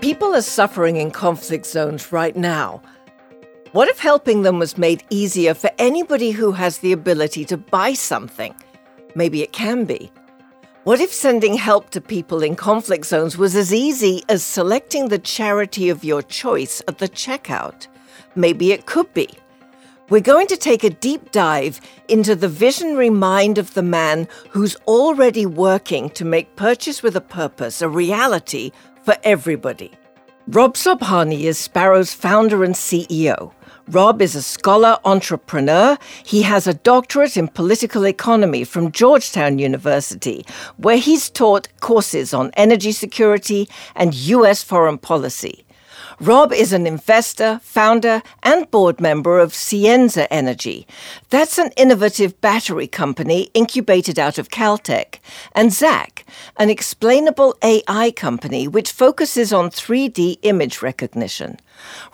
People are suffering in conflict zones right now. What if helping them was made easier for anybody who has the ability to buy something? Maybe it can be. What if sending help to people in conflict zones was as easy as selecting the charity of your choice at the checkout? Maybe it could be. We're going to take a deep dive into the visionary mind of the man who's already working to make Purchase with a Purpose a reality for everybody. Rob Sobhani is Sparo's founder and CEO. Rob is a scholar entrepreneur. He has a doctorate in political economy from Georgetown University, where he's taught courses on energy security and U.S. foreign policy. Rob is an investor, founder, and board member of Cienza Energy. That's an innovative battery company incubated out of Caltech. And ZAC, an explainable AI company which focuses on 3D image recognition.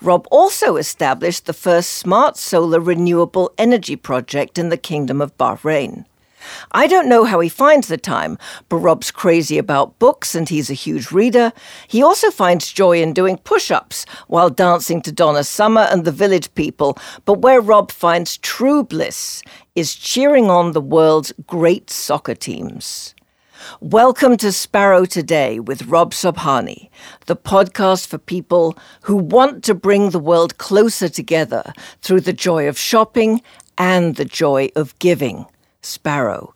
Rob also established the first smart solar renewable energy project in the Kingdom of Bahrain. I don't know how he finds the time, but Rob's crazy about books and he's a huge reader. He also finds joy in doing push ups while dancing to Donna Summer and the Village People. But where Rob finds true bliss is cheering on the world's great soccer teams. Welcome to Sparo Today with Rob Sobhani, the podcast for people who want to bring the world closer together through the joy of shopping and the joy of giving. Sparo.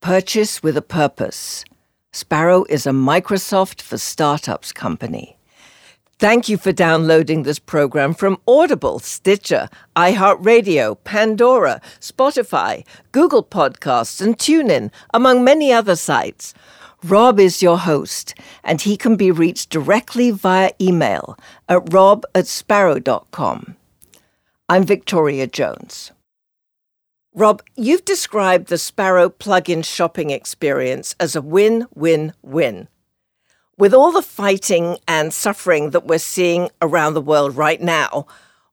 Purchase with a purpose. Sparo is a Microsoft for Startups company. Thank you for downloading this program from Audible, Stitcher, iHeartRadio, Pandora, Spotify, Google Podcasts, and TuneIn, among many other sites. Rob is your host, and he can be reached directly via email at rob at sparo.com. I'm Victoria Jones. Rob, you've described the Sparo plug-in shopping experience as a win-win-win. With all the fighting and suffering that we're seeing around the world right now,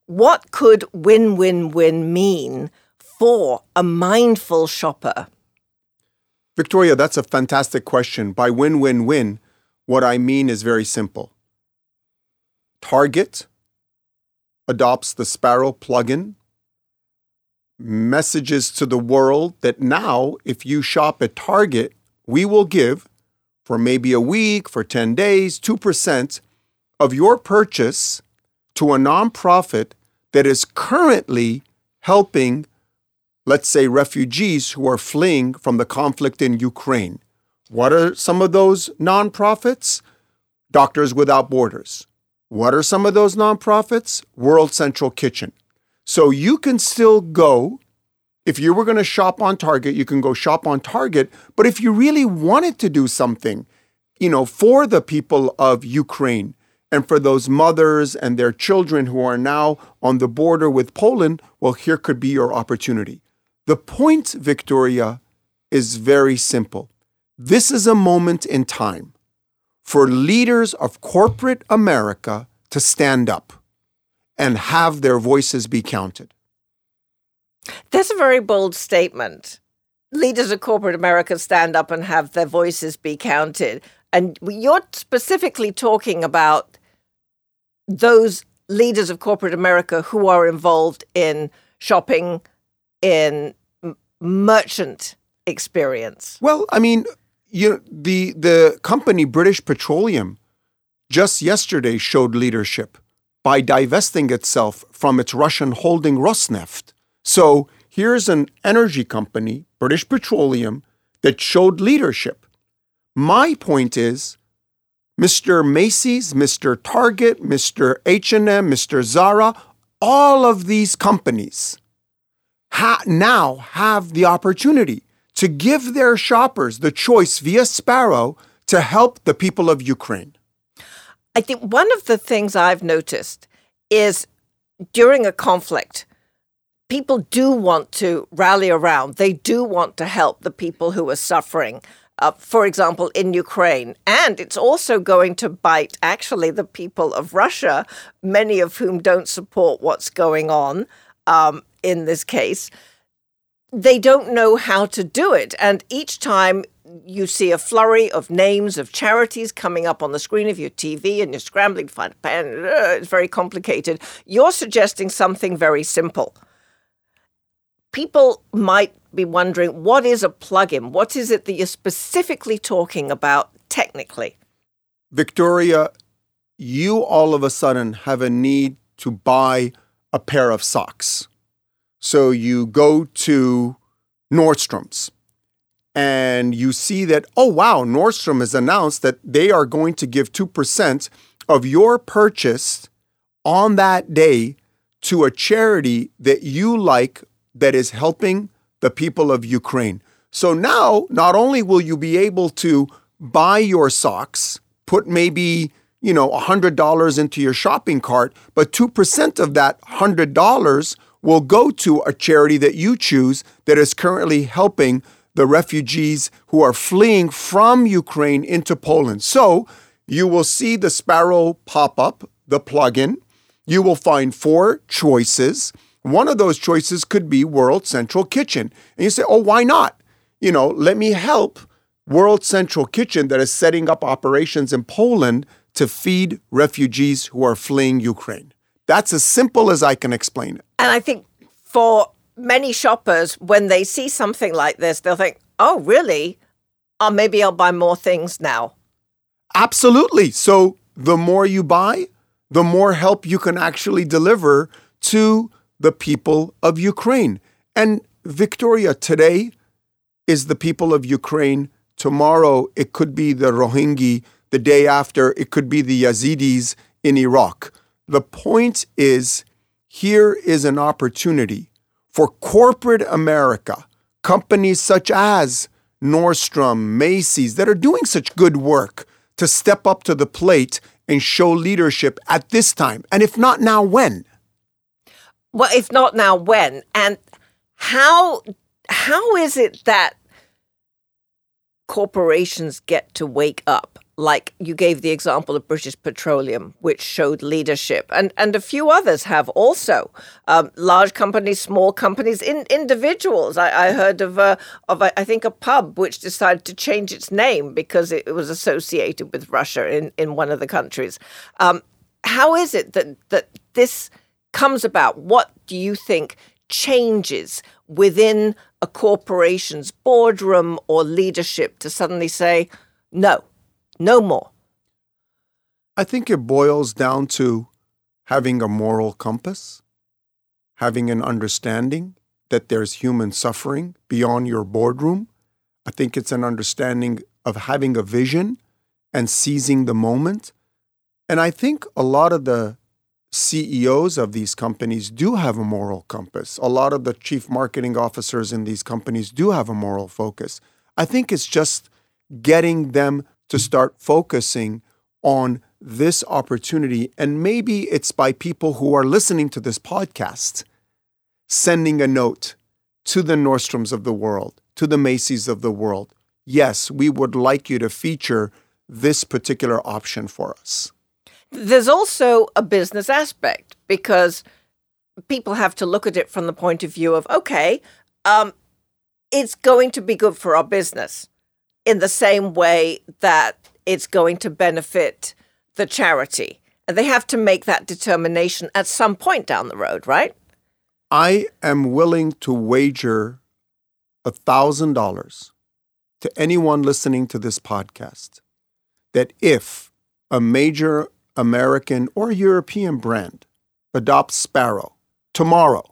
what could win-win-win mean for a mindful shopper? Victoria, that's a fantastic question. By win-win-win, what I mean is very simple. Target adopts the Sparo plugin messages to the world that now, if you shop at Target, we will give for maybe a week, for 10 days, 2% of your purchase to a nonprofit that is currently helping, let's say, refugees who are fleeing from the conflict in Ukraine. What are some of those nonprofits? Doctors Without Borders. What are some of those nonprofits? World Central Kitchen. So you can still go. If you were going to shop on Target, you can go shop on Target. But if you really wanted to do something, you know, for the people of Ukraine and for those mothers and their children who are now on the border with Poland, well, here could be your opportunity. The point, Victoria, is very simple. This is a moment in time for leaders of corporate America to stand up and have their voices be counted. That's a very bold statement. Leaders of corporate America stand up and have their voices be counted. And you're specifically talking about those leaders of corporate America who are involved in shopping, in merchant experience. Well, I mean, you the the company British Petroleum just yesterday showed leadership by divesting itself from its Russian holding Rosneft. So here's an energy company, British Petroleum, that showed leadership. My point is, Mr. Macy's, Mr. Target, Mr. H&M, Mr. Zara, all of these companies ha- now have the opportunity to give their shoppers the choice via Sparo to help the people of Ukraine. I think one of the things I've noticed is during a conflict, people do want to rally around. They do want to help the people who are suffering. Uh, for example, in Ukraine. And it's also going to bite actually the people of Russia, many of whom don't support what's going on um, in this case. They don't know how to do it. And each time you see a flurry of names of charities coming up on the screen of your TV and you're scrambling to find a pen. It's very complicated. You're suggesting something very simple. People might be wondering what is a plugin? What is it that you're specifically talking about technically? Victoria, you all of a sudden have a need to buy a pair of socks. So you go to Nordstrom's and you see that, oh, wow, Nordstrom has announced that they are going to give 2% of your purchase on that day to a charity that you like that is helping the people of Ukraine. So now, not only will you be able to buy your socks, put maybe you know, $100 into your shopping cart, but 2% of that $100 will go to a charity that you choose that is currently helping the refugees who are fleeing from Ukraine into Poland. So you will see the Sparo pop up, the plugin. You will find four choices. One of those choices could be World Central Kitchen. And you say, oh, why not? You know, let me help World Central Kitchen that is setting up operations in Poland to feed refugees who are fleeing Ukraine. That's as simple as I can explain it. And I think for many shoppers, when they see something like this, they'll think, oh, really? Oh, maybe I'll buy more things now. Absolutely. So the more you buy, the more help you can actually deliver to the people of Ukraine. And Victoria, today is the people of Ukraine. Tomorrow, it could be the Rohingya the day after, it could be the Yazidis in Iraq. The point is here is an opportunity for corporate America, companies such as Nordstrom, Macy's, that are doing such good work to step up to the plate and show leadership at this time. And if not now, when? Well, if not now, when? And how how is it that corporations get to wake up? Like you gave the example of British Petroleum, which showed leadership, and and a few others have also. Um, large companies, small companies, in, individuals. I, I heard of a, of a, I think a pub which decided to change its name because it was associated with Russia in, in one of the countries. Um, how is it that that this comes about? What do you think changes within a corporation's boardroom or leadership to suddenly say no? No more. I think it boils down to having a moral compass, having an understanding that there's human suffering beyond your boardroom. I think it's an understanding of having a vision and seizing the moment. And I think a lot of the CEOs of these companies do have a moral compass. A lot of the chief marketing officers in these companies do have a moral focus. I think it's just getting them to start focusing on this opportunity. And maybe it's by people who are listening to this podcast sending a note to the Nordstroms of the world, to the Macy's of the world. Yes, we would like you to feature this particular option for us. There's also a business aspect because people have to look at it from the point of view of okay, um, it's going to be good for our business in the same way that it's going to benefit the charity. And they have to make that determination at some point down the road, right? I am willing to wager a thousand dollars to anyone listening to this podcast that if a major American or European brand adopts Sparo tomorrow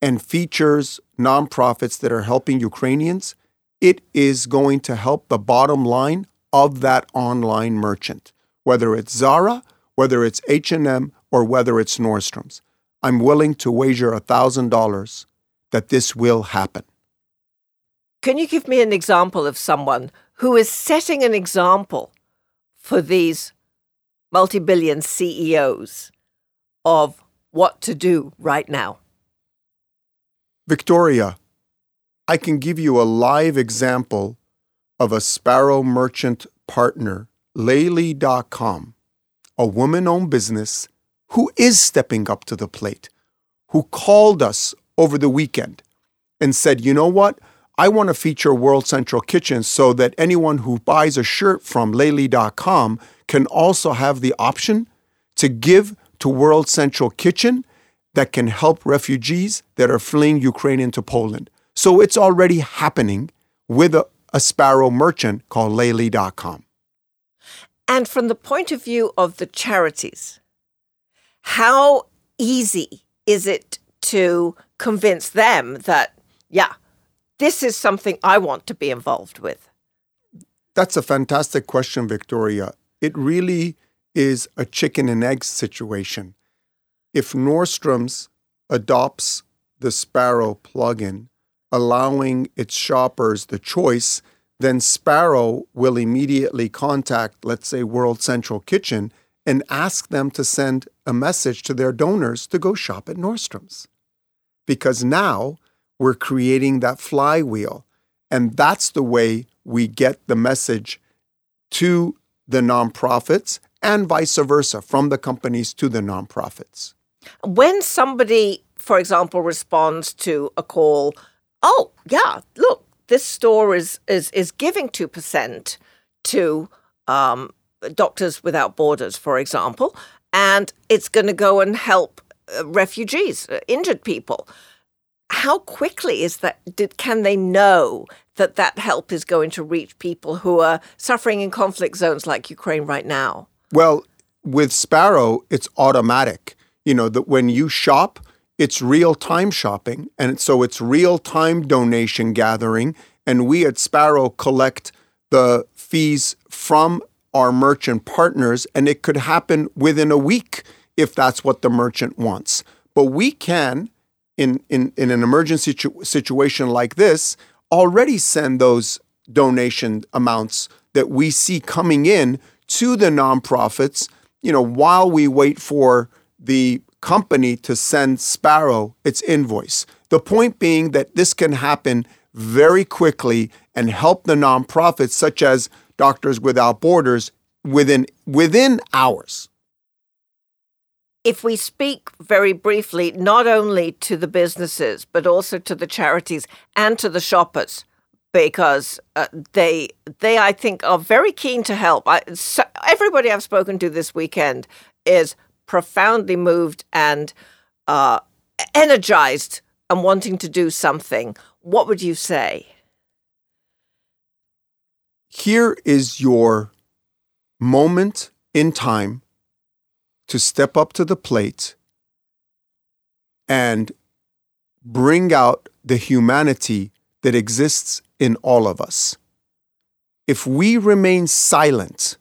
and features nonprofits that are helping Ukrainians, it is going to help the bottom line of that online merchant, whether it's Zara, whether it's H&M, or whether it's Nordstrom's. I'm willing to wager $1,000 that this will happen. Can you give me an example of someone who is setting an example for these multi billion CEOs of what to do right now? Victoria, I can give you a live example of a Sparo merchant partner, Laylee.com, a woman owned business who is stepping up to the plate, who called us over the weekend and said, you know what? I want to feature World Central Kitchen so that anyone who buys a shirt from Lely.com can also have the option to give to World Central Kitchen that can help refugees that are fleeing Ukraine into Poland. So it's already happening with a, a Sparo merchant called Lely.com. And from the point of view of the charities, how easy is it to convince them that, yeah, this is something I want to be involved with? That's a fantastic question, Victoria. It really is a chicken and egg situation. If Nordstrom's adopts the Sparo plugin, allowing its shoppers the choice, then Sparo will immediately contact, let's say, World Central Kitchen and ask them to send a message to their donors to go shop at Nordstrom's. Because now we're creating that flywheel. And that's the way we get the message to the nonprofits and vice versa from the companies to the nonprofits. When somebody, for example, responds to a call, oh, yeah, look, this store is, is, is giving 2% to um, Doctors Without Borders, for example, and it's going to go and help uh, refugees, uh, injured people. How quickly is that? Did, can they know that that help is going to reach people who are suffering in conflict zones like Ukraine right now? Well, with Sparo, it's automatic. You know that when you shop, it's real time shopping, and so it's real time donation gathering, and we at Sparo collect the fees from our merchant partners, and it could happen within a week if that's what the merchant wants. But we can, in, in, in an emergency situ- situation like this, already send those donation amounts that we see coming in to the nonprofits, you know, while we wait for the company to send Sparo its invoice. The point being that this can happen very quickly and help the nonprofits such as Doctors Without Borders within within hours. If we speak very briefly, not only to the businesses, but also to the charities and to the shoppers, because uh, they they I think are very keen to help. I, so everybody I've spoken to this weekend is profoundly moved and uh, energized and wanting to do something. What would you say? Here is your moment in time to step up to the plate and bring out the humanity that exists in all of us. If we remain silent,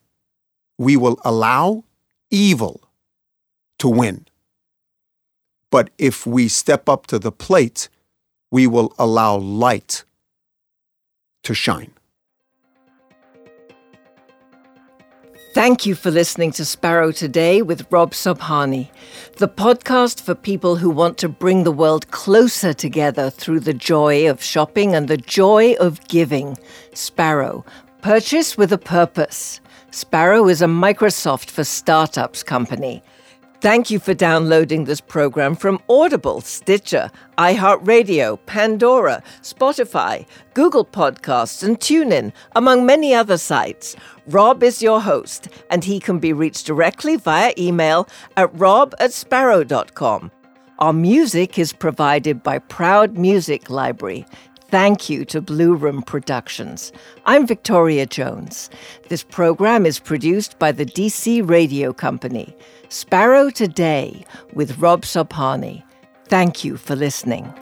we will allow evil to win. But if we step up to the plate, we will allow light to shine. Thank you for listening to Sparo Today with Rob Sobhani, the podcast for people who want to bring the world closer together through the joy of shopping and the joy of giving. Sparo, purchase with a purpose. Sparo is a Microsoft for startups company. Thank you for downloading this program from Audible, Stitcher, iHeartRadio, Pandora, Spotify, Google Podcasts, and TuneIn, among many other sites. Rob is your host, and he can be reached directly via email at rob at sparo.com. Our music is provided by Proud Music Library. Thank you to Blue Room Productions. I'm Victoria Jones. This program is produced by the DC Radio Company. Sparo Today with Rob Sobhani. Thank you for listening.